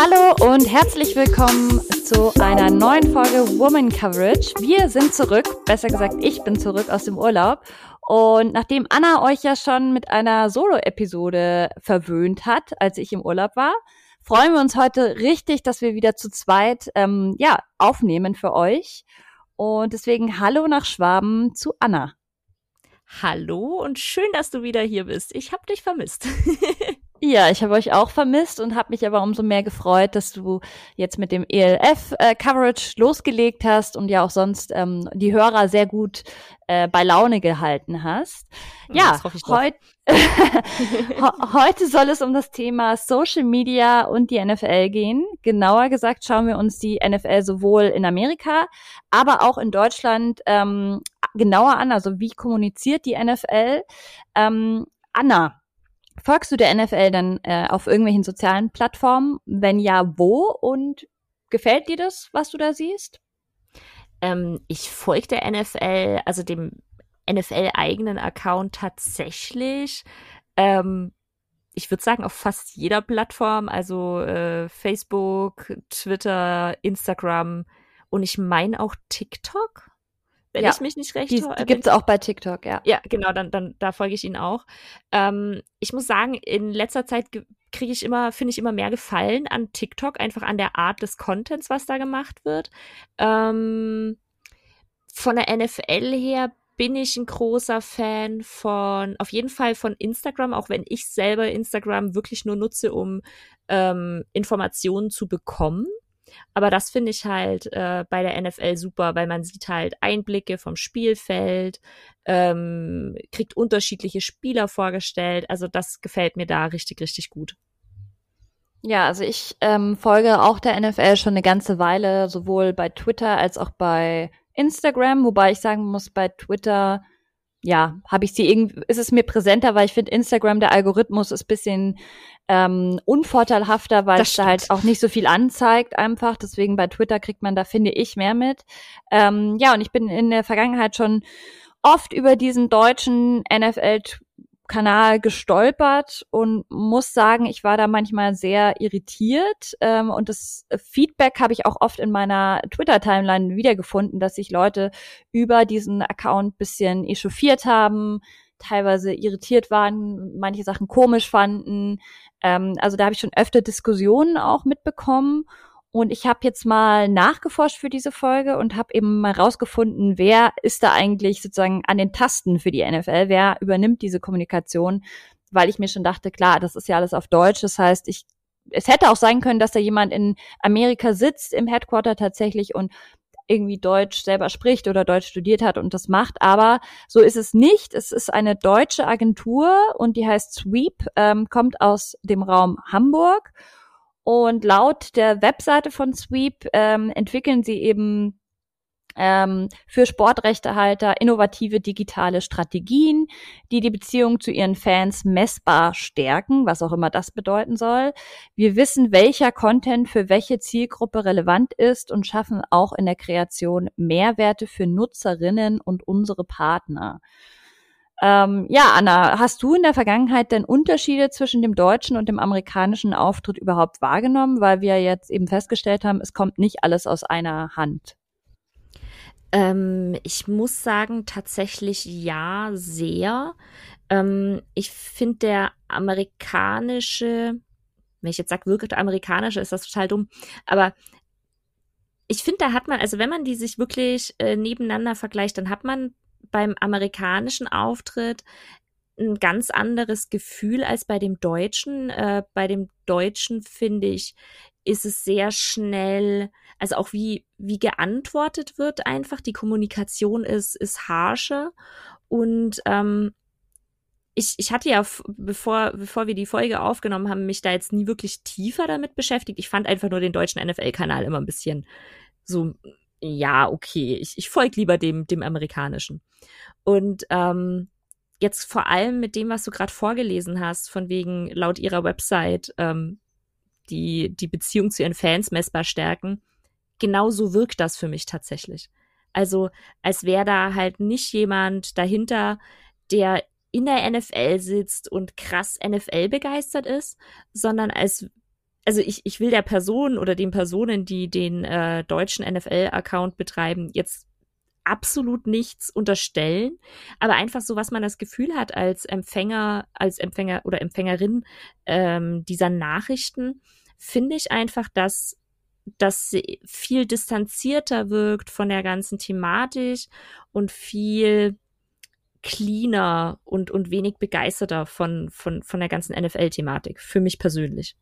Hallo und herzlich willkommen zu einer neuen Folge Woman Coverage. Wir sind zurück, besser gesagt, ich bin zurück aus dem Urlaub. Und nachdem Anna euch ja schon mit einer Solo-Episode verwöhnt hat, als ich im Urlaub war, freuen wir uns heute richtig, dass wir wieder zu zweit ähm, ja, aufnehmen für euch. Und deswegen Hallo nach Schwaben zu Anna. Hallo und schön, dass du wieder hier bist. Ich habe dich vermisst. Ja, ich habe euch auch vermisst und habe mich aber umso mehr gefreut, dass du jetzt mit dem ELF-Coverage äh, losgelegt hast und ja auch sonst ähm, die Hörer sehr gut äh, bei Laune gehalten hast. Ja, heut, heute soll es um das Thema Social Media und die NFL gehen. Genauer gesagt schauen wir uns die NFL sowohl in Amerika, aber auch in Deutschland ähm, genauer an. Also wie kommuniziert die NFL? Ähm, Anna, Folgst du der NFL dann äh, auf irgendwelchen sozialen Plattformen? Wenn ja, wo? Und gefällt dir das, was du da siehst? Ähm, ich folge der NFL, also dem NFL-eigenen Account tatsächlich. Ähm, ich würde sagen, auf fast jeder Plattform, also äh, Facebook, Twitter, Instagram und ich meine auch TikTok wenn ja, ich mich nicht recht Die, die gibt es auch bei TikTok, ja. Ja, genau, dann, dann da folge ich ihnen auch. Ähm, ich muss sagen, in letzter Zeit kriege ich immer, finde ich immer mehr Gefallen an TikTok, einfach an der Art des Contents, was da gemacht wird. Ähm, von der NFL her bin ich ein großer Fan von, auf jeden Fall von Instagram, auch wenn ich selber Instagram wirklich nur nutze, um ähm, Informationen zu bekommen. Aber das finde ich halt äh, bei der NFL super, weil man sieht halt Einblicke vom Spielfeld, ähm, kriegt unterschiedliche Spieler vorgestellt. Also das gefällt mir da richtig, richtig gut. Ja, also ich ähm, folge auch der NFL schon eine ganze Weile, sowohl bei Twitter als auch bei Instagram, wobei ich sagen muss, bei Twitter ja, habe ich sie irgendwie, ist es mir präsenter, weil ich finde, Instagram, der Algorithmus ist bisschen ähm, unvorteilhafter, weil es da halt auch nicht so viel anzeigt einfach. Deswegen bei Twitter kriegt man da, finde ich, mehr mit. Ähm, ja, und ich bin in der Vergangenheit schon oft über diesen deutschen NFL Kanal gestolpert und muss sagen, ich war da manchmal sehr irritiert. Ähm, und das Feedback habe ich auch oft in meiner Twitter-Timeline wiedergefunden, dass sich Leute über diesen Account bisschen echauffiert haben, teilweise irritiert waren, manche Sachen komisch fanden. Ähm, also da habe ich schon öfter Diskussionen auch mitbekommen. Und ich habe jetzt mal nachgeforscht für diese Folge und habe eben mal rausgefunden, wer ist da eigentlich sozusagen an den Tasten für die NFL, wer übernimmt diese Kommunikation, weil ich mir schon dachte, klar, das ist ja alles auf Deutsch, das heißt, ich es hätte auch sein können, dass da jemand in Amerika sitzt im Headquarter tatsächlich und irgendwie Deutsch selber spricht oder Deutsch studiert hat und das macht, aber so ist es nicht. Es ist eine deutsche Agentur und die heißt Sweep, ähm, kommt aus dem Raum Hamburg und laut der Webseite von Sweep ähm, entwickeln sie eben ähm, für Sportrechtehalter innovative digitale Strategien, die die Beziehung zu ihren Fans messbar stärken, was auch immer das bedeuten soll. Wir wissen, welcher Content für welche Zielgruppe relevant ist und schaffen auch in der Kreation Mehrwerte für Nutzerinnen und unsere Partner. Ähm, ja, Anna, hast du in der Vergangenheit denn Unterschiede zwischen dem deutschen und dem amerikanischen Auftritt überhaupt wahrgenommen? Weil wir jetzt eben festgestellt haben, es kommt nicht alles aus einer Hand. Ähm, ich muss sagen, tatsächlich ja, sehr. Ähm, ich finde der amerikanische, wenn ich jetzt sage, wirklich der amerikanische, ist das total dumm, aber ich finde, da hat man, also wenn man die sich wirklich äh, nebeneinander vergleicht, dann hat man beim amerikanischen Auftritt ein ganz anderes Gefühl als bei dem deutschen. Äh, bei dem deutschen finde ich, ist es sehr schnell, also auch wie, wie geantwortet wird einfach. Die Kommunikation ist, ist harscher und ähm, ich, ich hatte ja, bevor, bevor wir die Folge aufgenommen haben, mich da jetzt nie wirklich tiefer damit beschäftigt. Ich fand einfach nur den deutschen NFL-Kanal immer ein bisschen so ja, okay, ich, ich folge lieber dem, dem amerikanischen. Und ähm, jetzt vor allem mit dem, was du gerade vorgelesen hast, von wegen laut ihrer Website ähm, die, die Beziehung zu ihren Fans messbar stärken, genau so wirkt das für mich tatsächlich. Also als wäre da halt nicht jemand dahinter, der in der NFL sitzt und krass NFL begeistert ist, sondern als also ich, ich will der Person oder den Personen, die den äh, deutschen NFL-Account betreiben, jetzt absolut nichts unterstellen, aber einfach so, was man das Gefühl hat als Empfänger, als Empfänger oder Empfängerin ähm, dieser Nachrichten, finde ich einfach, dass das viel distanzierter wirkt von der ganzen Thematik und viel cleaner und, und wenig begeisterter von, von, von der ganzen NFL-Thematik, für mich persönlich.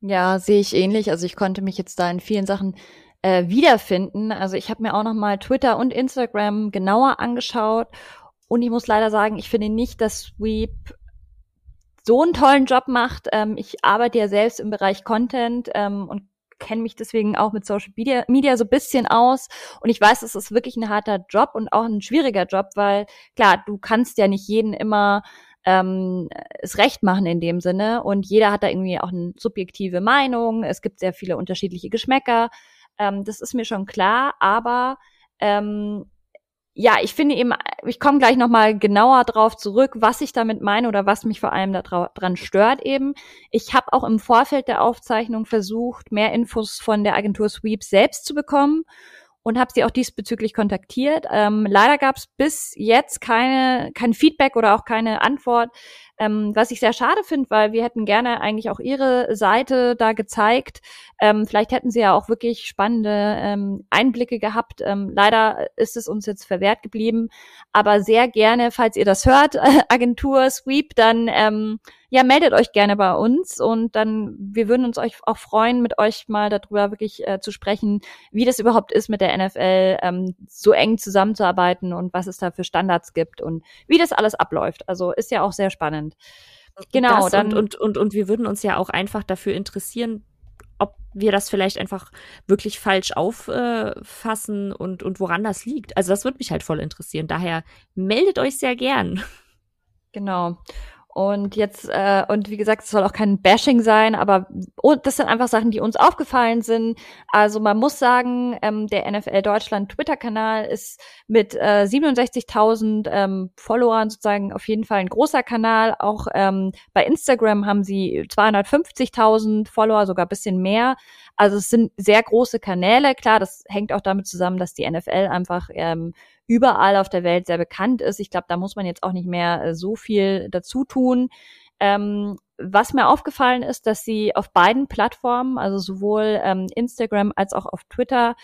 Ja, sehe ich ähnlich. Also ich konnte mich jetzt da in vielen Sachen äh, wiederfinden. Also ich habe mir auch noch mal Twitter und Instagram genauer angeschaut und ich muss leider sagen, ich finde nicht, dass Sweep so einen tollen Job macht. Ähm, ich arbeite ja selbst im Bereich Content ähm, und kenne mich deswegen auch mit Social Media, Media so bisschen aus und ich weiß, es ist wirklich ein harter Job und auch ein schwieriger Job, weil klar, du kannst ja nicht jeden immer ähm, es recht machen in dem Sinne und jeder hat da irgendwie auch eine subjektive Meinung. Es gibt sehr viele unterschiedliche Geschmäcker. Ähm, das ist mir schon klar, aber ähm, ja, ich finde eben, ich komme gleich nochmal genauer drauf zurück, was ich damit meine oder was mich vor allem daran stört eben. Ich habe auch im Vorfeld der Aufzeichnung versucht, mehr Infos von der Agentur Sweep selbst zu bekommen und habe sie auch diesbezüglich kontaktiert. Ähm, leider gab es bis jetzt keine kein Feedback oder auch keine Antwort. Ähm, was ich sehr schade finde, weil wir hätten gerne eigentlich auch ihre Seite da gezeigt. Ähm, vielleicht hätten sie ja auch wirklich spannende ähm, Einblicke gehabt. Ähm, leider ist es uns jetzt verwehrt geblieben. Aber sehr gerne, falls ihr das hört, Agentur Sweep, dann ähm, ja, meldet euch gerne bei uns und dann, wir würden uns euch auch freuen, mit euch mal darüber wirklich äh, zu sprechen, wie das überhaupt ist, mit der NFL ähm, so eng zusammenzuarbeiten und was es da für Standards gibt und wie das alles abläuft. Also ist ja auch sehr spannend spannend. Genau, das dann und, und, und, und wir würden uns ja auch einfach dafür interessieren, ob wir das vielleicht einfach wirklich falsch auffassen und, und woran das liegt. Also das würde mich halt voll interessieren. Daher meldet euch sehr gern. Genau. Und jetzt, äh, und wie gesagt, es soll auch kein Bashing sein, aber oh, das sind einfach Sachen, die uns aufgefallen sind. Also man muss sagen, ähm, der NFL Deutschland Twitter-Kanal ist mit äh, 67.000 ähm, Followern sozusagen auf jeden Fall ein großer Kanal. Auch ähm, bei Instagram haben sie 250.000 Follower, sogar bisschen mehr. Also es sind sehr große Kanäle. Klar, das hängt auch damit zusammen, dass die NFL einfach ähm, überall auf der Welt sehr bekannt ist. Ich glaube, da muss man jetzt auch nicht mehr äh, so viel dazu tun. Ähm, was mir aufgefallen ist, dass sie auf beiden Plattformen, also sowohl ähm, Instagram als auch auf Twitter,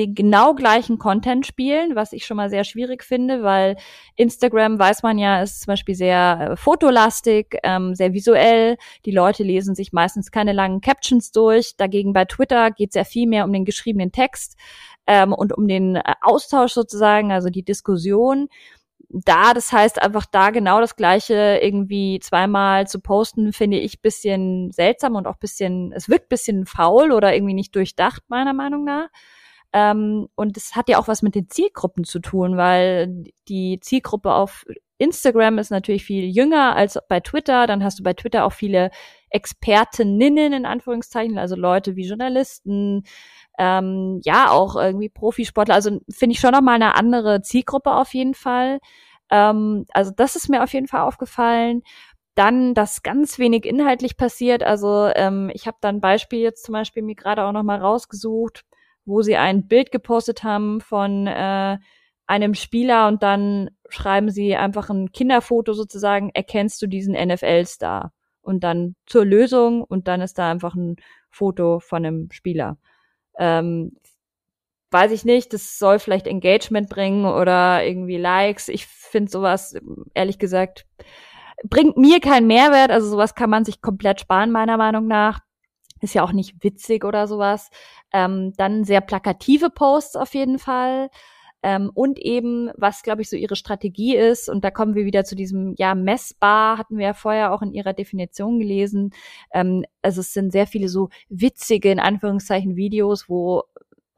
den genau gleichen Content spielen, was ich schon mal sehr schwierig finde, weil Instagram weiß man ja, ist zum Beispiel sehr äh, fotolastig, ähm, sehr visuell. Die Leute lesen sich meistens keine langen Captions durch. Dagegen bei Twitter geht es ja viel mehr um den geschriebenen Text ähm, und um den äh, Austausch sozusagen, also die Diskussion da, das heißt einfach da genau das gleiche irgendwie zweimal zu posten, finde ich bisschen seltsam und auch bisschen, es wirkt bisschen faul oder irgendwie nicht durchdacht, meiner Meinung nach. Ähm, und es hat ja auch was mit den Zielgruppen zu tun, weil die Zielgruppe auf Instagram ist natürlich viel jünger als bei Twitter. Dann hast du bei Twitter auch viele Expertinnen in Anführungszeichen, also Leute wie Journalisten, ähm, ja auch irgendwie Profisportler. Also finde ich schon nochmal eine andere Zielgruppe auf jeden Fall. Ähm, also das ist mir auf jeden Fall aufgefallen. Dann, dass ganz wenig inhaltlich passiert. Also ähm, ich habe da ein Beispiel jetzt zum Beispiel mir gerade auch nochmal rausgesucht wo sie ein Bild gepostet haben von äh, einem Spieler und dann schreiben sie einfach ein Kinderfoto sozusagen, erkennst du diesen NFL-Star? Und dann zur Lösung und dann ist da einfach ein Foto von einem Spieler. Ähm, weiß ich nicht, das soll vielleicht Engagement bringen oder irgendwie Likes. Ich finde sowas, ehrlich gesagt, bringt mir keinen Mehrwert. Also sowas kann man sich komplett sparen, meiner Meinung nach. Ist ja auch nicht witzig oder sowas. Ähm, dann sehr plakative Posts auf jeden Fall. Ähm, und eben, was, glaube ich, so ihre Strategie ist, und da kommen wir wieder zu diesem, ja, messbar, hatten wir ja vorher auch in ihrer Definition gelesen. Ähm, also es sind sehr viele so witzige, in Anführungszeichen, Videos, wo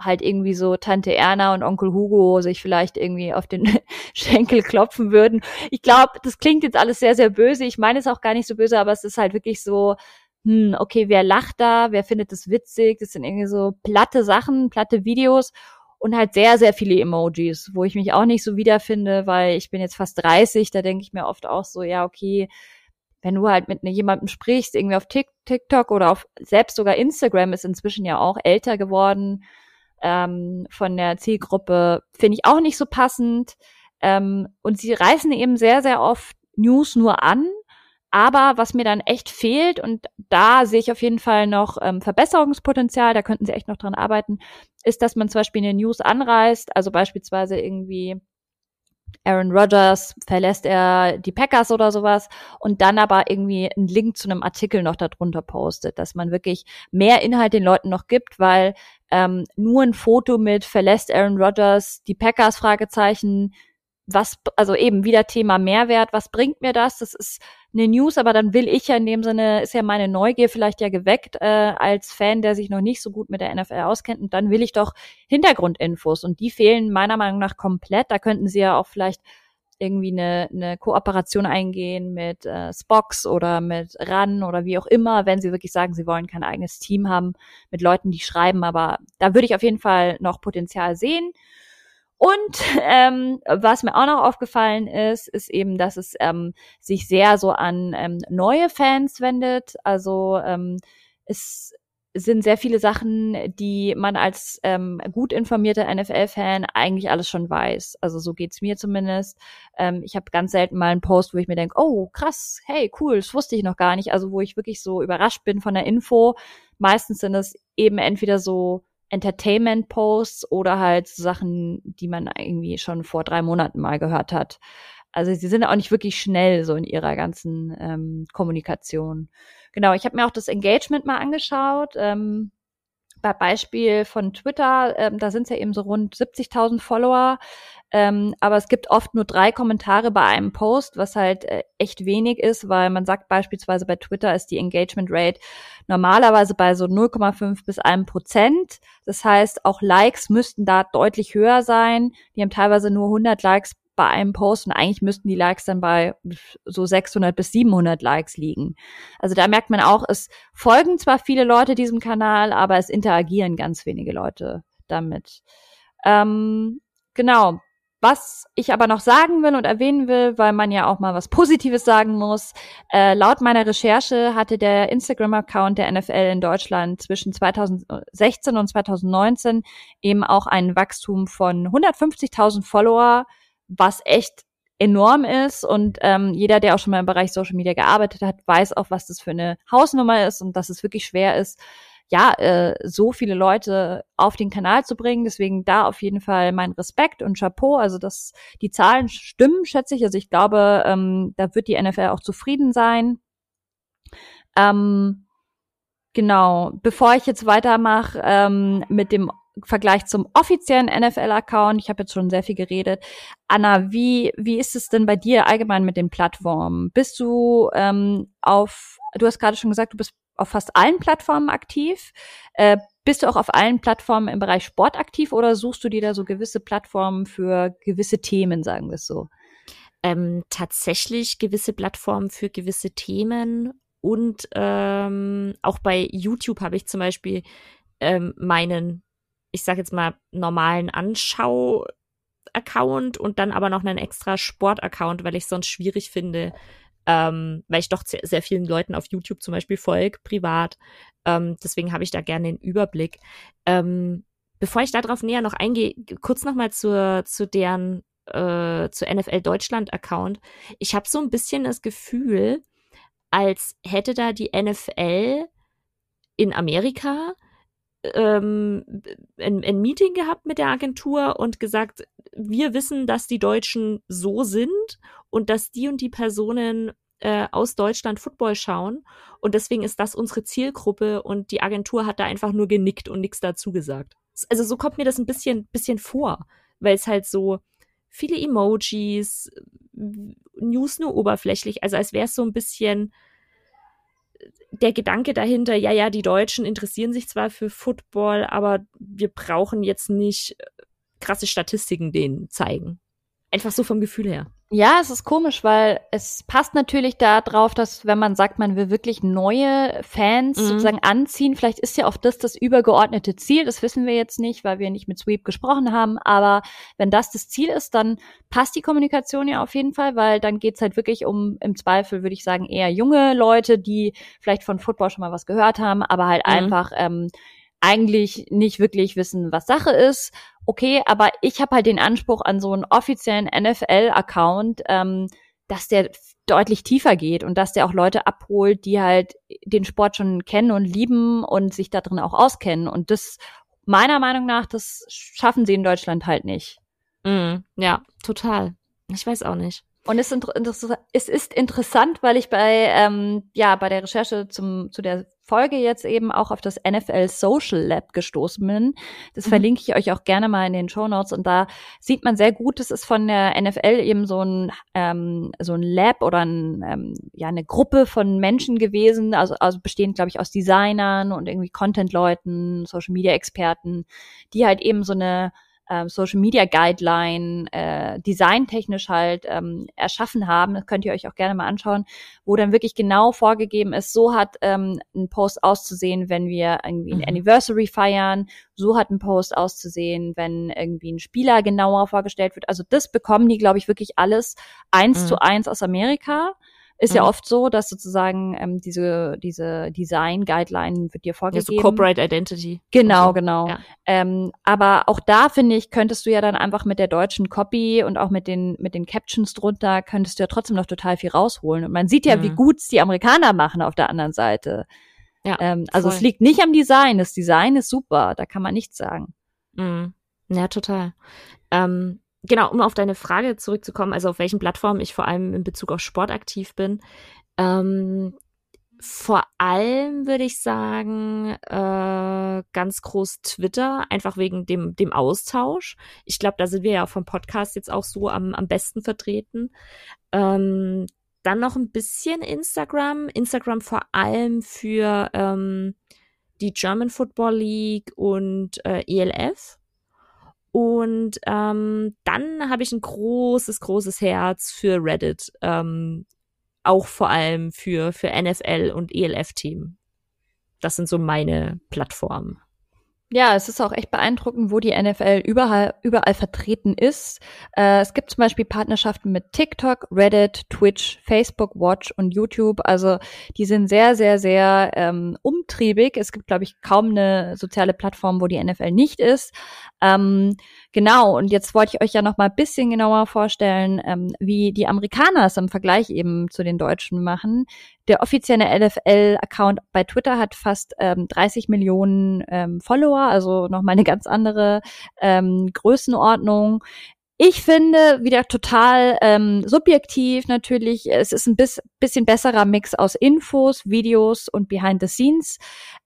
halt irgendwie so Tante Erna und Onkel Hugo sich vielleicht irgendwie auf den Schenkel klopfen würden. Ich glaube, das klingt jetzt alles sehr, sehr böse. Ich meine es auch gar nicht so böse, aber es ist halt wirklich so, hm, okay, wer lacht da, wer findet das witzig, das sind irgendwie so platte Sachen, platte Videos und halt sehr, sehr viele Emojis, wo ich mich auch nicht so wiederfinde, weil ich bin jetzt fast 30, da denke ich mir oft auch so, ja, okay, wenn du halt mit ne, jemandem sprichst, irgendwie auf TikTok oder auf selbst sogar Instagram ist inzwischen ja auch älter geworden ähm, von der Zielgruppe, finde ich auch nicht so passend. Ähm, und sie reißen eben sehr, sehr oft News nur an. Aber was mir dann echt fehlt, und da sehe ich auf jeden Fall noch ähm, Verbesserungspotenzial, da könnten sie echt noch dran arbeiten, ist, dass man zum Beispiel eine News anreißt, also beispielsweise irgendwie Aaron Rodgers verlässt er die Packers oder sowas und dann aber irgendwie einen Link zu einem Artikel noch darunter postet, dass man wirklich mehr Inhalt den Leuten noch gibt, weil ähm, nur ein Foto mit verlässt Aaron Rodgers die Packers? Fragezeichen was, also eben wieder Thema Mehrwert, was bringt mir das? Das ist eine News, aber dann will ich ja in dem Sinne, ist ja meine Neugier vielleicht ja geweckt äh, als Fan, der sich noch nicht so gut mit der NFL auskennt und dann will ich doch Hintergrundinfos und die fehlen meiner Meinung nach komplett. Da könnten sie ja auch vielleicht irgendwie eine, eine Kooperation eingehen mit äh, Spox oder mit RAN oder wie auch immer, wenn sie wirklich sagen, sie wollen kein eigenes Team haben mit Leuten, die schreiben, aber da würde ich auf jeden Fall noch Potenzial sehen. Und ähm, was mir auch noch aufgefallen ist, ist eben, dass es ähm, sich sehr so an ähm, neue Fans wendet. Also ähm, es sind sehr viele Sachen, die man als ähm, gut informierter NFL-Fan eigentlich alles schon weiß. Also so geht's mir zumindest. Ähm, ich habe ganz selten mal einen Post, wo ich mir denke, oh krass, hey cool, das wusste ich noch gar nicht. Also wo ich wirklich so überrascht bin von der Info. Meistens sind es eben entweder so Entertainment-Posts oder halt Sachen, die man irgendwie schon vor drei Monaten mal gehört hat. Also sie sind auch nicht wirklich schnell so in ihrer ganzen ähm, Kommunikation. Genau, ich habe mir auch das Engagement mal angeschaut. Ähm, bei Beispiel von Twitter, ähm, da sind es ja eben so rund 70.000 Follower, ähm, aber es gibt oft nur drei Kommentare bei einem Post, was halt äh, echt wenig ist, weil man sagt beispielsweise bei Twitter ist die Engagement Rate normalerweise bei so 0,5 bis 1 Prozent. Das heißt, auch Likes müssten da deutlich höher sein. Die haben teilweise nur 100 Likes bei einem Post und eigentlich müssten die Likes dann bei so 600 bis 700 Likes liegen. Also da merkt man auch, es folgen zwar viele Leute diesem Kanal, aber es interagieren ganz wenige Leute damit. Ähm, genau. Was ich aber noch sagen will und erwähnen will, weil man ja auch mal was Positives sagen muss, äh, laut meiner Recherche hatte der Instagram-Account der NFL in Deutschland zwischen 2016 und 2019 eben auch ein Wachstum von 150.000 Follower was echt enorm ist und ähm, jeder, der auch schon mal im Bereich Social Media gearbeitet hat, weiß auch, was das für eine Hausnummer ist und dass es wirklich schwer ist, ja, äh, so viele Leute auf den Kanal zu bringen. Deswegen da auf jeden Fall mein Respekt und Chapeau. Also dass die Zahlen stimmen, schätze ich. Also ich glaube, ähm, da wird die NFL auch zufrieden sein. Ähm, genau. Bevor ich jetzt weitermache ähm, mit dem Vergleich zum offiziellen NFL-Account, ich habe jetzt schon sehr viel geredet. Anna, wie, wie ist es denn bei dir allgemein mit den Plattformen? Bist du ähm, auf, du hast gerade schon gesagt, du bist auf fast allen Plattformen aktiv. Äh, bist du auch auf allen Plattformen im Bereich Sport aktiv oder suchst du dir da so gewisse Plattformen für gewisse Themen, sagen wir es so? Ähm, tatsächlich gewisse Plattformen für gewisse Themen und ähm, auch bei YouTube habe ich zum Beispiel ähm, meinen ich sag jetzt mal, normalen Anschau-Account und dann aber noch einen extra Sport-Account, weil ich sonst schwierig finde, ähm, weil ich doch sehr, sehr vielen Leuten auf YouTube zum Beispiel folge, privat. Ähm, deswegen habe ich da gerne den Überblick. Ähm, bevor ich darauf näher noch eingehe, kurz nochmal zur, zu deren, äh, zur NFL Deutschland Account. Ich habe so ein bisschen das Gefühl, als hätte da die NFL in Amerika ähm, ein, ein Meeting gehabt mit der Agentur und gesagt, wir wissen, dass die Deutschen so sind und dass die und die Personen äh, aus Deutschland Football schauen. Und deswegen ist das unsere Zielgruppe und die Agentur hat da einfach nur genickt und nichts dazu gesagt. Also so kommt mir das ein bisschen, bisschen vor, weil es halt so viele Emojis, News nur oberflächlich, also als wäre es so ein bisschen der Gedanke dahinter, ja, ja, die Deutschen interessieren sich zwar für Football, aber wir brauchen jetzt nicht äh, krasse Statistiken denen zeigen. Einfach so vom Gefühl her. Ja, es ist komisch, weil es passt natürlich da drauf, dass wenn man sagt, man will wirklich neue Fans mhm. sozusagen anziehen, vielleicht ist ja auch das das übergeordnete Ziel, das wissen wir jetzt nicht, weil wir nicht mit Sweep gesprochen haben, aber wenn das das Ziel ist, dann passt die Kommunikation ja auf jeden Fall, weil dann geht's halt wirklich um, im Zweifel würde ich sagen, eher junge Leute, die vielleicht von Football schon mal was gehört haben, aber halt mhm. einfach ähm, eigentlich nicht wirklich wissen, was Sache ist okay, aber ich habe halt den Anspruch an so einen offiziellen NFL-Account, ähm, dass der deutlich tiefer geht und dass der auch Leute abholt, die halt den Sport schon kennen und lieben und sich da drin auch auskennen. Und das, meiner Meinung nach, das schaffen sie in Deutschland halt nicht. Mm, ja, total. Ich weiß auch nicht. Und es, ist interessant, weil ich bei ähm, ja bei der Recherche zum zu der Folge jetzt eben auch auf das NFL Social Lab gestoßen bin. Das mhm. verlinke ich euch auch gerne mal in den Show Notes und da sieht man sehr gut, das ist von der NFL eben so ein ähm, so ein Lab oder ein, ähm, ja eine Gruppe von Menschen gewesen, also also bestehend glaube ich aus Designern und irgendwie Content Leuten, Social Media Experten, die halt eben so eine ähm, Social Media Guideline äh, designtechnisch halt ähm, erschaffen haben. Das könnt ihr euch auch gerne mal anschauen, wo dann wirklich genau vorgegeben ist, so hat ähm, ein Post auszusehen, wenn wir irgendwie ein mhm. Anniversary feiern, so hat ein Post auszusehen, wenn irgendwie ein Spieler genauer vorgestellt wird. Also das bekommen die, glaube ich, wirklich alles eins mhm. zu eins aus Amerika. Ist mhm. ja oft so, dass sozusagen ähm, diese, diese Design-Guideline wird dir vorgegeben. Ja, so Corporate Identity. Genau, so. genau. Ja. Ähm, aber auch da, finde ich, könntest du ja dann einfach mit der deutschen Copy und auch mit den, mit den Captions drunter, könntest du ja trotzdem noch total viel rausholen. Und man sieht ja, mhm. wie gut's die Amerikaner machen auf der anderen Seite. Ja, ähm, also voll. es liegt nicht am Design. Das Design ist super, da kann man nichts sagen. Mhm. Ja, total. Ähm, genau, um auf deine Frage zurückzukommen, also auf welchen Plattformen ich vor allem in Bezug auf Sport aktiv bin. Ähm, vor allem würde ich sagen, äh, ganz groß Twitter, einfach wegen dem, dem Austausch. Ich glaube, da sind wir ja vom Podcast jetzt auch so am, am besten vertreten. Ähm, dann noch ein bisschen Instagram. Instagram vor allem für ähm, die German Football League und äh, ELF. Und ähm, dann habe ich ein großes, großes Herz für Reddit. Ähm, auch vor allem für, für NFL und ELF-Team. Das sind so meine Plattformen. Ja, es ist auch echt beeindruckend, wo die NFL überall, überall vertreten ist. Äh, es gibt zum Beispiel Partnerschaften mit TikTok, Reddit, Twitch, Facebook Watch und YouTube. Also die sind sehr, sehr, sehr ähm, umtriebig. Es gibt, glaube ich, kaum eine soziale Plattform, wo die NFL nicht ist. Ähm, genau, und jetzt wollte ich euch ja noch mal ein bisschen genauer vorstellen, ähm, wie die Amerikaner es im Vergleich eben zu den Deutschen machen. Der offizielle NFL-Account bei Twitter hat fast ähm, 30 Millionen ähm, Follower, also nochmal eine ganz andere ähm, Größenordnung. Ich finde wieder total ähm, subjektiv natürlich. Es ist ein bis, bisschen besserer Mix aus Infos, Videos und Behind the Scenes.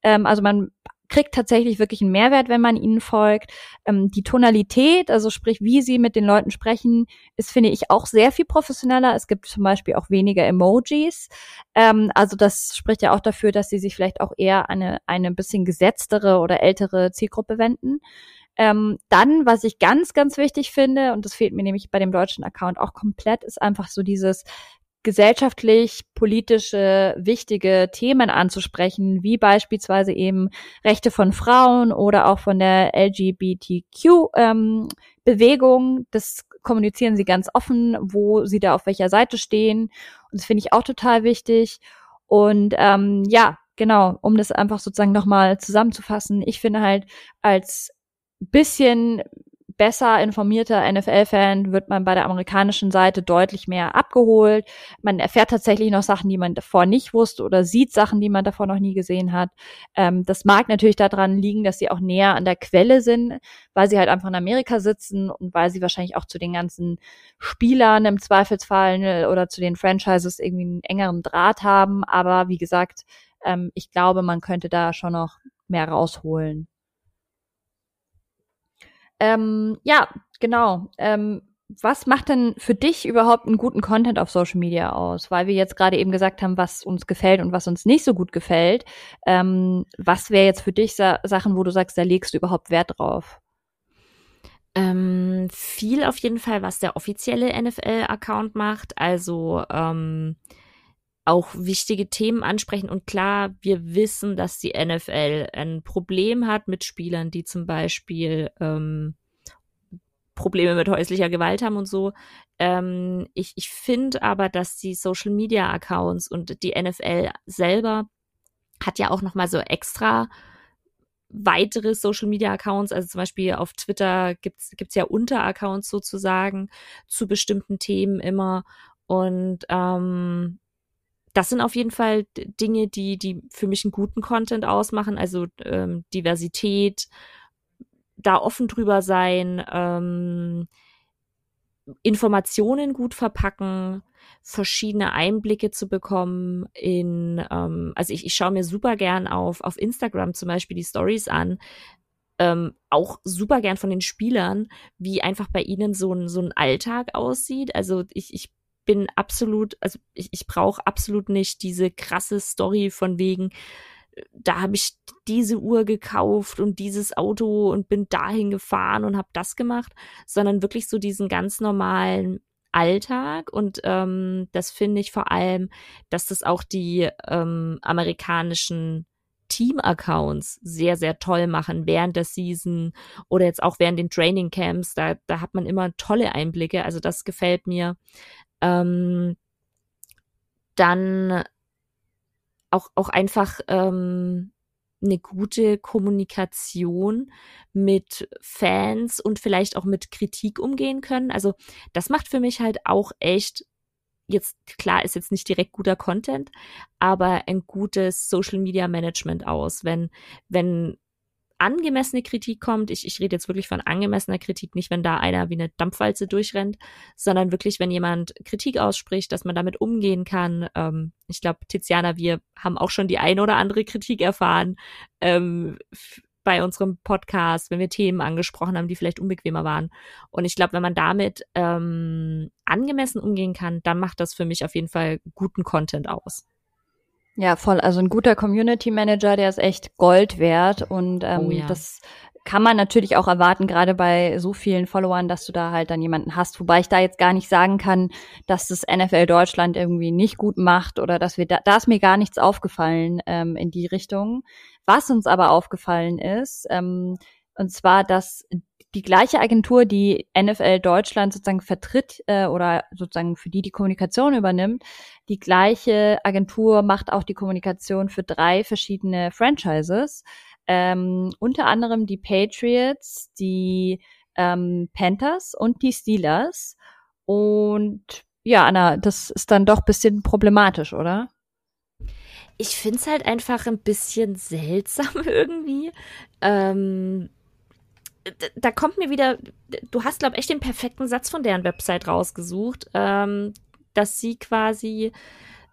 Ähm, also man kriegt tatsächlich wirklich einen Mehrwert, wenn man ihnen folgt. Ähm, die Tonalität, also sprich, wie sie mit den Leuten sprechen, ist, finde ich, auch sehr viel professioneller. Es gibt zum Beispiel auch weniger Emojis. Ähm, also das spricht ja auch dafür, dass sie sich vielleicht auch eher eine, eine bisschen gesetztere oder ältere Zielgruppe wenden. Ähm, dann, was ich ganz, ganz wichtig finde, und das fehlt mir nämlich bei dem deutschen Account auch komplett, ist einfach so dieses gesellschaftlich politische wichtige Themen anzusprechen, wie beispielsweise eben Rechte von Frauen oder auch von der LGBTQ ähm. Das kommunizieren sie ganz offen, wo sie da auf welcher Seite stehen. Und das finde ich auch total wichtig. Und ähm, ja, genau, um das einfach sozusagen nochmal zusammenzufassen, ich finde halt als bisschen besser informierter NFL-Fan wird man bei der amerikanischen Seite deutlich mehr abgeholt. Man erfährt tatsächlich noch Sachen, die man davor nicht wusste oder sieht Sachen, die man davor noch nie gesehen hat. Ähm, das mag natürlich daran liegen, dass sie auch näher an der Quelle sind, weil sie halt einfach in Amerika sitzen und weil sie wahrscheinlich auch zu den ganzen Spielern im Zweifelsfall ne, oder zu den Franchises irgendwie einen engeren Draht haben. Aber wie gesagt, ähm, ich glaube, man könnte da schon noch mehr rausholen. Ähm, ja, genau. Ähm, was macht denn für dich überhaupt einen guten Content auf Social Media aus? Weil wir jetzt gerade eben gesagt haben, was uns gefällt und was uns nicht so gut gefällt. Ähm, was wäre jetzt für dich Sa Sachen, wo du sagst, da legst du überhaupt Wert drauf? Ähm, viel auf jeden Fall, was der offizielle NFL-Account macht. Also ähm, auch wichtige Themen ansprechen. Und klar, wir wissen, dass die NFL ein Problem hat mit Spielern, die zum Beispiel ähm, Probleme mit häuslicher Gewalt haben und so. Ähm, ich ich finde aber, dass die Social Media Accounts und die NFL selber hat ja auch noch mal so extra weitere Social Media Accounts, also zum Beispiel auf Twitter gibt's gibt's ja Unteraccounts sozusagen zu bestimmten Themen immer und ähm, das sind auf jeden Fall Dinge, die die für mich einen guten Content ausmachen, also ähm, Diversität, da offen drüber sein, ähm, Informationen gut verpacken, verschiedene Einblicke zu bekommen in, ähm, also ich, ich schaue mir super gern auf, auf Instagram zum Beispiel die Stories an, ähm, auch super gern von den Spielern, wie einfach bei ihnen so ein, so ein Alltag aussieht. Also ich, ich bin absolut, also ich, ich brauche absolut nicht diese krasse Story von wegen, da habe ich diese Uhr gekauft und dieses Auto und bin dahin gefahren und habe das gemacht, sondern wirklich so diesen ganz normalen Alltag und ähm, das finde ich vor allem, dass das auch die ähm, amerikanischen Team-Accounts sehr, sehr toll machen während der Season oder jetzt auch während den Training Camps. Da, da hat man immer tolle Einblicke. Also das gefällt mir. Ähm, dann auch, auch einfach ähm, eine gute Kommunikation mit Fans und vielleicht auch mit Kritik umgehen können. Also das macht für mich halt auch echt jetzt klar ist jetzt nicht direkt guter Content, aber ein gutes Social Media Management aus, wenn wenn angemessene Kritik kommt, ich, ich rede jetzt wirklich von angemessener Kritik, nicht wenn da einer wie eine Dampfwalze durchrennt, sondern wirklich, wenn jemand Kritik ausspricht, dass man damit umgehen kann. Ähm, ich glaube, Tiziana, wir haben auch schon die eine oder andere Kritik erfahren ähm, bei unserem Podcast, wenn wir Themen angesprochen haben, die vielleicht unbequemer waren. Und ich glaube, wenn man damit ähm, angemessen umgehen kann, dann macht das für mich auf jeden Fall guten Content aus. Ja, voll. Also ein guter Community Manager, der ist echt Gold wert und ähm, oh, ja. das kann man natürlich auch erwarten, gerade bei so vielen Followern, dass du da halt dann jemanden hast. Wobei ich da jetzt gar nicht sagen kann, dass das NFL Deutschland irgendwie nicht gut macht oder dass wir da, da ist mir gar nichts aufgefallen ähm, in die Richtung. Was uns aber aufgefallen ist, ähm, und zwar, dass die gleiche Agentur, die NFL Deutschland sozusagen vertritt äh, oder sozusagen für die die Kommunikation übernimmt, die gleiche Agentur macht auch die Kommunikation für drei verschiedene Franchises, ähm, unter anderem die Patriots, die ähm, Panthers und die Steelers. Und ja, Anna, das ist dann doch bisschen problematisch, oder? Ich find's halt einfach ein bisschen seltsam irgendwie. Ähm, da kommt mir wieder, du hast, glaube ich, echt den perfekten Satz von deren Website rausgesucht, ähm, dass sie quasi,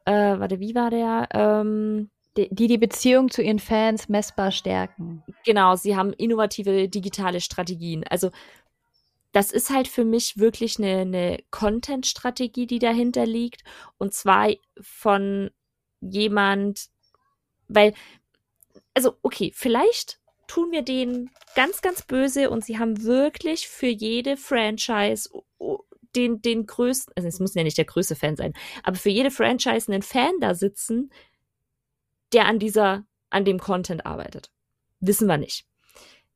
äh, warte, wie war der? Ähm, die, die Beziehung zu ihren Fans messbar stärken. Genau, sie haben innovative digitale Strategien. Also das ist halt für mich wirklich eine, eine Content-Strategie, die dahinter liegt. Und zwar von jemand, weil, also okay, vielleicht tun wir denen ganz, ganz böse und sie haben wirklich für jede Franchise den, den größten, also es muss ja nicht der größte Fan sein, aber für jede Franchise einen Fan da sitzen, der an dieser, an dem Content arbeitet. Wissen wir nicht.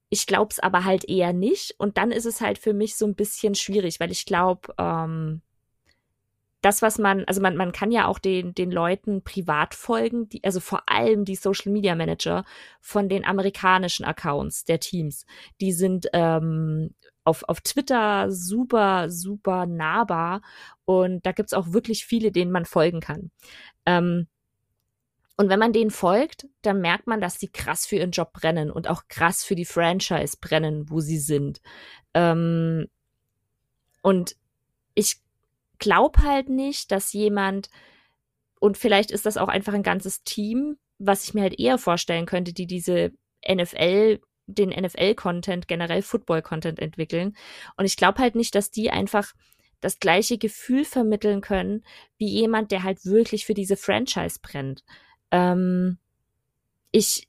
Ich glaube es aber halt eher nicht. Und dann ist es halt für mich so ein bisschen schwierig, weil ich glaube, ähm, das, was man, also man, man kann ja auch den, den Leuten privat folgen, die, also vor allem die Social Media Manager von den amerikanischen Accounts der Teams. Die sind ähm, auf, auf Twitter super, super nahbar und da gibt's auch wirklich viele, denen man folgen kann. Ähm, und wenn man denen folgt, dann merkt man, dass sie krass für ihren Job brennen und auch krass für die Franchise brennen, wo sie sind. Ähm, und ich glaub halt nicht, dass jemand, und vielleicht ist das auch einfach ein ganzes Team, was ich mir halt eher vorstellen könnte, die diese NFL, den NFL-Content, generell Football-Content entwickeln. Und ich glaube halt nicht, dass die einfach das gleiche Gefühl vermitteln können, wie jemand, der halt wirklich für diese Franchise brennt. Ähm, ich,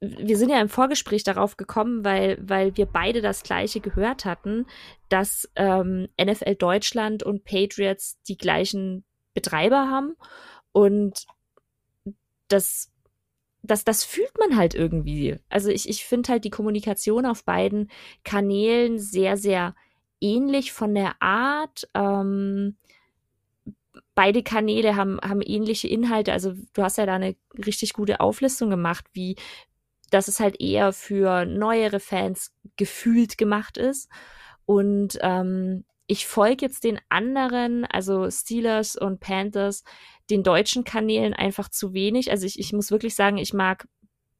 wir sind ja im Vorgespräch darauf gekommen, weil, weil wir beide das Gleiche gehört hatten, dass ähm, NFL Deutschland und Patriots die gleichen Betreiber haben. Und das, das, das fühlt man halt irgendwie. Also ich, ich finde halt die Kommunikation auf beiden Kanälen sehr, sehr ähnlich von der Art. Ähm, beide Kanäle haben, haben ähnliche Inhalte. Also du hast ja da eine richtig gute Auflistung gemacht, wie dass es halt eher für neuere Fans gefühlt gemacht ist. Und ähm, ich folge jetzt den anderen, also Steelers und Panthers, den deutschen Kanälen einfach zu wenig. Also ich, ich muss wirklich sagen, ich mag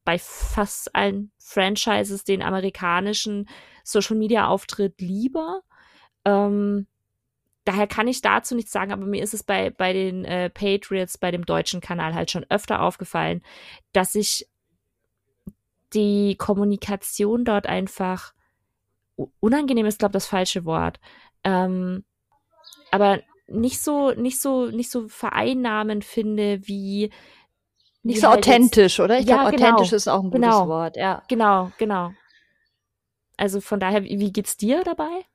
bei fast allen Franchises den amerikanischen Social Media Auftritt lieber. Ähm, daher kann ich dazu nichts sagen, aber mir ist es bei, bei den äh, Patriots, bei dem deutschen Kanal halt schon öfter aufgefallen, dass ich die Kommunikation dort einfach unangenehm ist, glaube das falsche Wort. Ähm, aber nicht so, nicht so, nicht so vereinnahmend finde, wie nicht so halt authentisch, jetzt, oder? Ich ja, glaube, genau, authentisch ist auch ein gutes genau, Wort, ja. Genau, genau. Also von daher, wie geht's dir dabei?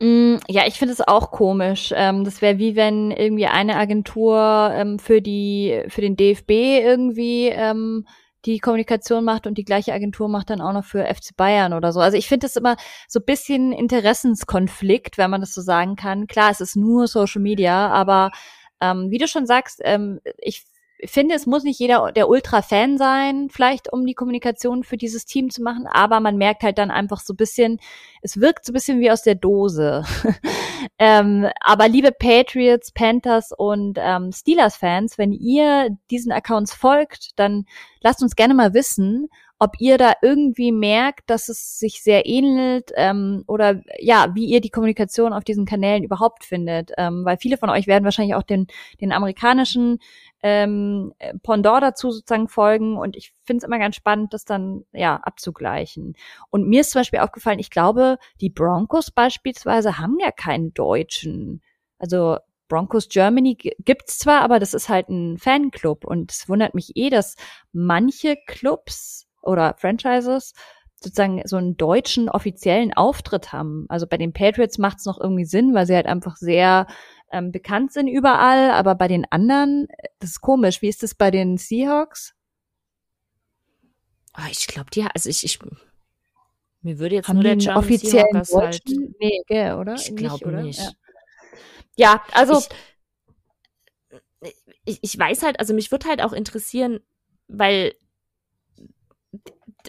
Mm, ja, ich finde es auch komisch. Ähm, das wäre wie wenn irgendwie eine Agentur ähm, für die für den DFB irgendwie ähm, die Kommunikation macht und die gleiche Agentur macht dann auch noch für FC Bayern oder so. Also ich finde das immer so bisschen Interessenskonflikt, wenn man das so sagen kann. Klar, es ist nur Social Media, aber ähm, wie du schon sagst, ähm, ich finde, es muss nicht jeder der Ultra-Fan sein, vielleicht um die Kommunikation für dieses Team zu machen, aber man merkt halt dann einfach so bisschen, es wirkt so bisschen wie aus der Dose. ähm, aber liebe Patriots, Panthers und ähm, Steelers-Fans, wenn ihr diesen Accounts folgt, dann lasst uns gerne mal wissen, ob ihr da irgendwie merkt, dass es sich sehr ähnelt ähm, oder ja, wie ihr die Kommunikation auf diesen Kanälen überhaupt findet. Ähm, weil viele von euch werden wahrscheinlich auch den, den amerikanischen ähm, Pendant dazu sozusagen folgen und ich finde es immer ganz spannend, das dann ja abzugleichen. Und mir ist zum Beispiel aufgefallen, ich glaube, die Broncos beispielsweise haben ja keinen Deutschen. Also Broncos Germany gibt's zwar, aber das ist halt ein Fanclub und es wundert mich eh, dass manche Clubs oder Franchises sozusagen so einen deutschen offiziellen Auftritt haben. Also bei den Patriots macht es noch irgendwie Sinn, weil sie halt einfach sehr ähm, bekannt sind überall, aber bei den anderen, das ist komisch. Wie ist das bei den Seahawks? Oh, ich glaube, die, also ich, ich, mir würde jetzt haben nur der offiziellen Seahawks halt. Nee, gell, oder? Ich glaube nicht. nicht. Ja. ja. also ich, ich, ich weiß halt, also mich würde halt auch interessieren, weil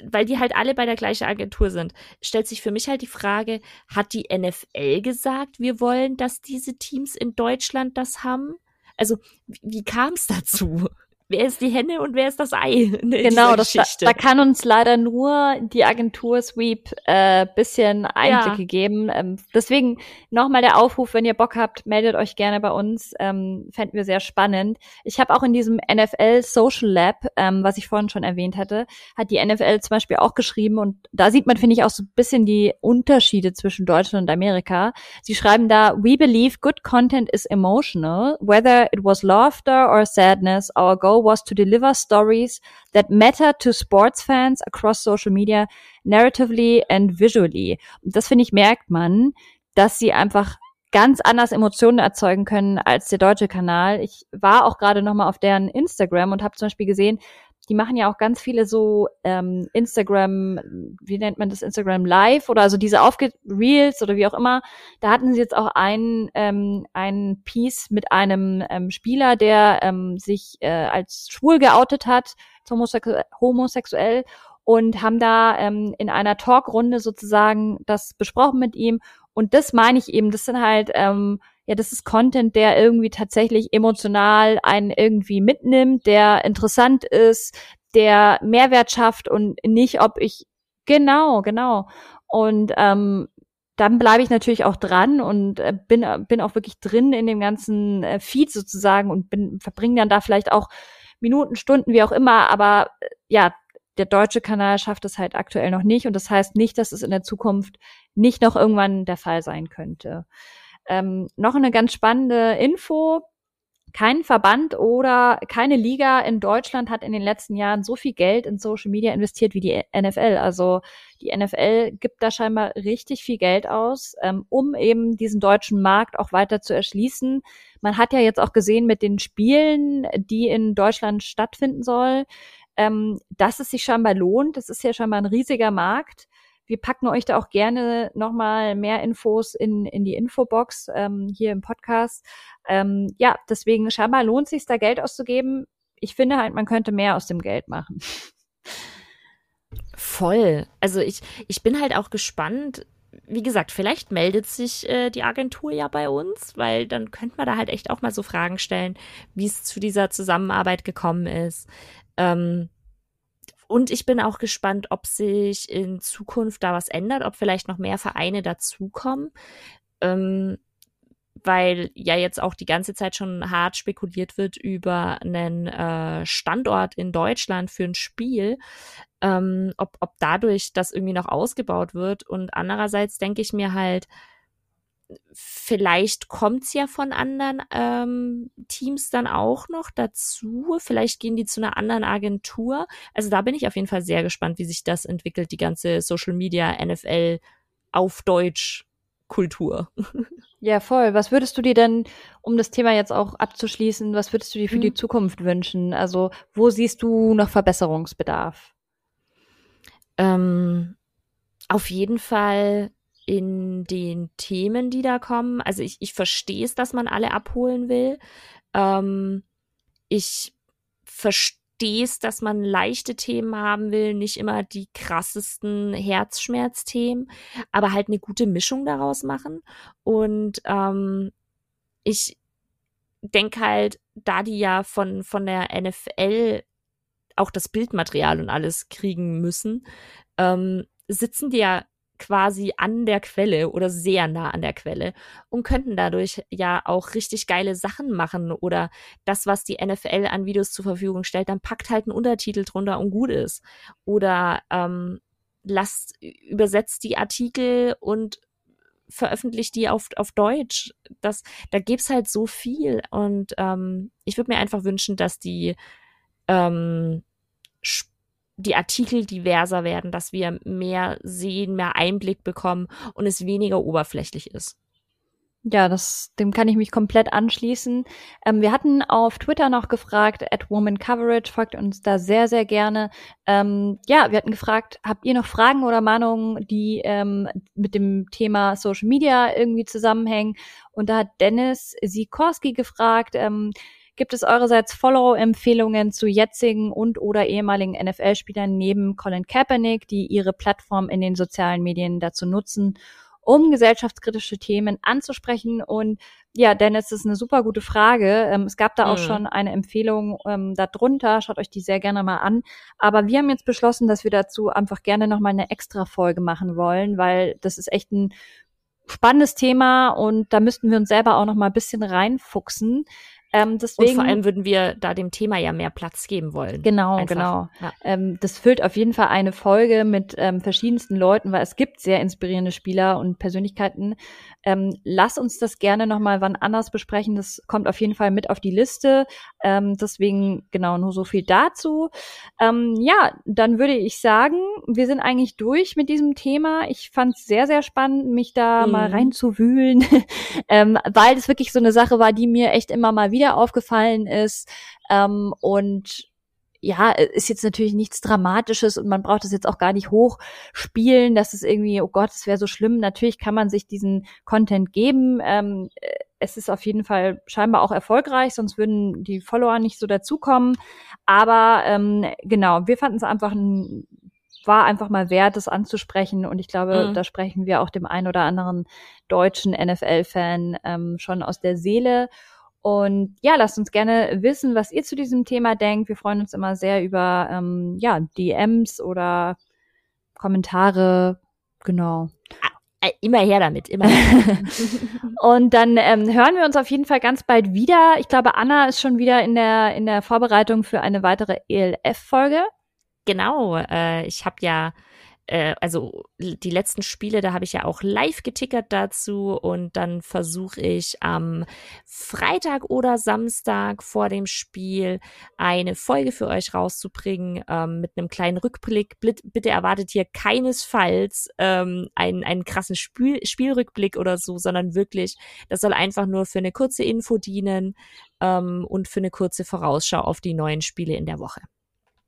weil die halt alle bei der gleichen Agentur sind, stellt sich für mich halt die Frage, hat die NFL gesagt, wir wollen, dass diese Teams in Deutschland das haben? Also, wie, wie kam es dazu? Wer ist die Henne und wer ist das Ei? Genau, das, da, da, kann uns leider nur die Agentur Sweep äh, bisschen Einblicke ja. geben. Ähm, deswegen nochmal der Aufruf, wenn ihr Bock habt, meldet euch gerne bei uns. Ähm, fänden wir sehr spannend. Ich habe auch in diesem NFL Social Lab, ähm, was ich vorhin schon erwähnt hatte, hat die NFL zum Beispiel auch geschrieben und da sieht man, finde ich, auch so ein bisschen die Unterschiede zwischen Deutschland und Amerika. Sie schreiben da, we believe good content is emotional, whether it was laughter or sadness, our goal was to deliver stories that matter to sports fans across social media, narratively and visually. Und das finde ich merkt man, dass sie einfach ganz anders Emotionen erzeugen können als der deutsche Kanal. Ich war auch gerade noch mal auf deren Instagram und habe zum Beispiel gesehen, die machen ja auch ganz viele so ähm, Instagram, wie nennt man das, Instagram Live oder also diese Aufge Reels oder wie auch immer. Da hatten sie jetzt auch ein, ähm, ein Piece mit einem ähm, Spieler, der ähm, sich äh, als schwul geoutet hat, homosexu homosexuell und haben da ähm, in einer Talkrunde sozusagen das besprochen mit ihm. Und das meine ich eben, das sind halt ähm, ja, das ist Content, der irgendwie tatsächlich emotional einen irgendwie mitnimmt, der interessant ist, der Mehrwert schafft und nicht, ob ich genau, genau. Und ähm, dann bleibe ich natürlich auch dran und äh, bin bin auch wirklich drin in dem ganzen äh, Feed sozusagen und bin verbringe dann da vielleicht auch Minuten, Stunden, wie auch immer. Aber äh, ja, der deutsche Kanal schafft es halt aktuell noch nicht und das heißt nicht, dass es in der Zukunft nicht noch irgendwann der Fall sein könnte. Ähm, noch eine ganz spannende Info. kein Verband oder keine Liga in Deutschland hat in den letzten Jahren so viel Geld in Social Media investiert wie die NFL. Also die NFL gibt da scheinbar richtig viel Geld aus, ähm, um eben diesen deutschen Markt auch weiter zu erschließen. Man hat ja jetzt auch gesehen mit den Spielen, die in Deutschland stattfinden soll, ähm, dass es sich scheinbar lohnt. Das ist ja scheinbar ein riesiger Markt. Wir packen euch da auch gerne nochmal mehr Infos in, in die Infobox ähm, hier im Podcast. Ähm, ja, deswegen scheinbar lohnt sich da Geld auszugeben. Ich finde halt, man könnte mehr aus dem Geld machen. Voll. Also ich, ich bin halt auch gespannt. Wie gesagt, vielleicht meldet sich äh, die Agentur ja bei uns, weil dann könnte man da halt echt auch mal so Fragen stellen, wie es zu dieser Zusammenarbeit gekommen ist. Ähm, und ich bin auch gespannt, ob sich in Zukunft da was ändert, ob vielleicht noch mehr Vereine dazukommen. Ähm, weil ja jetzt auch die ganze Zeit schon hart spekuliert wird über einen äh, Standort in Deutschland für ein Spiel, ähm, ob, ob dadurch das irgendwie noch ausgebaut wird. Und andererseits denke ich mir halt, vielleicht kommt's ja von anderen ähm, Teams dann auch noch dazu. Vielleicht gehen die zu einer anderen Agentur. Also da bin ich auf jeden Fall sehr gespannt, wie sich das entwickelt, die ganze Social Media, NFL auf Deutsch Kultur. Ja, voll. Was würdest du dir denn, um das Thema jetzt auch abzuschließen, was würdest du dir für hm. die Zukunft wünschen? Also, wo siehst du noch Verbesserungsbedarf? Ähm, auf jeden Fall in den Themen, die da kommen. Also ich, ich verstehe es, dass man alle abholen will. Ähm, ich verstehe es, dass man leichte Themen haben will, nicht immer die krassesten Herzschmerzthemen, aber halt eine gute Mischung daraus machen. Und ähm, ich denke halt, da die ja von, von der NFL auch das Bildmaterial und alles kriegen müssen, ähm, sitzen die ja quasi an der Quelle oder sehr nah an der Quelle und könnten dadurch ja auch richtig geile Sachen machen oder das, was die NFL an Videos zur Verfügung stellt, dann packt halt einen Untertitel drunter und gut ist. Oder ähm, lasst, übersetzt die Artikel und veröffentlicht die auf, auf Deutsch. Das, da gibt's halt so viel und ähm, ich würde mir einfach wünschen, dass die ähm, die Artikel diverser werden, dass wir mehr sehen, mehr Einblick bekommen und es weniger oberflächlich ist. Ja, das, dem kann ich mich komplett anschließen. Ähm, wir hatten auf Twitter noch gefragt, at Woman Coverage, folgt uns da sehr, sehr gerne. Ähm, ja, wir hatten gefragt, habt ihr noch Fragen oder Mahnungen, die ähm, mit dem Thema Social Media irgendwie zusammenhängen? Und da hat Dennis Sikorski gefragt, ähm, Gibt es eurerseits Follow-Empfehlungen zu jetzigen und oder ehemaligen NFL-Spielern neben Colin Kaepernick, die ihre Plattform in den sozialen Medien dazu nutzen, um gesellschaftskritische Themen anzusprechen. Und ja, Dennis, das ist eine super gute Frage. Ähm, es gab da auch mhm. schon eine Empfehlung ähm, darunter. Schaut euch die sehr gerne mal an. Aber wir haben jetzt beschlossen, dass wir dazu einfach gerne nochmal eine extra Folge machen wollen, weil das ist echt ein spannendes Thema und da müssten wir uns selber auch noch mal ein bisschen reinfuchsen. Ähm, deswegen, und vor allem würden wir da dem Thema ja mehr Platz geben wollen. Genau, Einfach. genau. Ja. Ähm, das füllt auf jeden Fall eine Folge mit ähm, verschiedensten Leuten, weil es gibt sehr inspirierende Spieler und Persönlichkeiten. Ähm, lass uns das gerne nochmal wann anders besprechen. Das kommt auf jeden Fall mit auf die Liste. Ähm, deswegen genau nur so viel dazu. Ähm, ja, dann würde ich sagen, wir sind eigentlich durch mit diesem Thema. Ich fand es sehr, sehr spannend, mich da mhm. mal reinzuwühlen, ähm, weil es wirklich so eine Sache war, die mir echt immer mal wieder aufgefallen ist. Ähm, und ja, ist jetzt natürlich nichts Dramatisches und man braucht es jetzt auch gar nicht hochspielen, dass es irgendwie, oh Gott, es wäre so schlimm. Natürlich kann man sich diesen Content geben. Ähm, es ist auf jeden Fall scheinbar auch erfolgreich, sonst würden die Follower nicht so dazukommen. Aber ähm, genau, wir fanden es einfach ein war einfach mal wert, das anzusprechen. Und ich glaube, mhm. da sprechen wir auch dem einen oder anderen deutschen NFL-Fan ähm, schon aus der Seele. Und ja, lasst uns gerne wissen, was ihr zu diesem Thema denkt. Wir freuen uns immer sehr über ähm, ja, DMs oder Kommentare. Genau. Ah, äh, immer her damit, immer. Her. und dann ähm, hören wir uns auf jeden Fall ganz bald wieder. Ich glaube, Anna ist schon wieder in der in der Vorbereitung für eine weitere ELF-Folge. Genau. Äh, ich habe ja äh, also die letzten Spiele, da habe ich ja auch live getickert dazu und dann versuche ich am Freitag oder Samstag vor dem Spiel eine Folge für euch rauszubringen ähm, mit einem kleinen Rückblick. Bitte erwartet hier keinesfalls ähm, einen, einen krassen Spiel Spielrückblick oder so, sondern wirklich, das soll einfach nur für eine kurze Info dienen ähm, und für eine kurze Vorausschau auf die neuen Spiele in der Woche.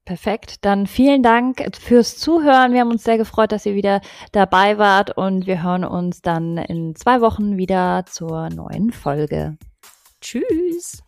Perfekt. Dann vielen Dank fürs Zuhören. Wir haben uns sehr gefreut, dass ihr wieder dabei wart und wir hören uns dann in zwei Wochen wieder zur neuen Folge. Tschüss.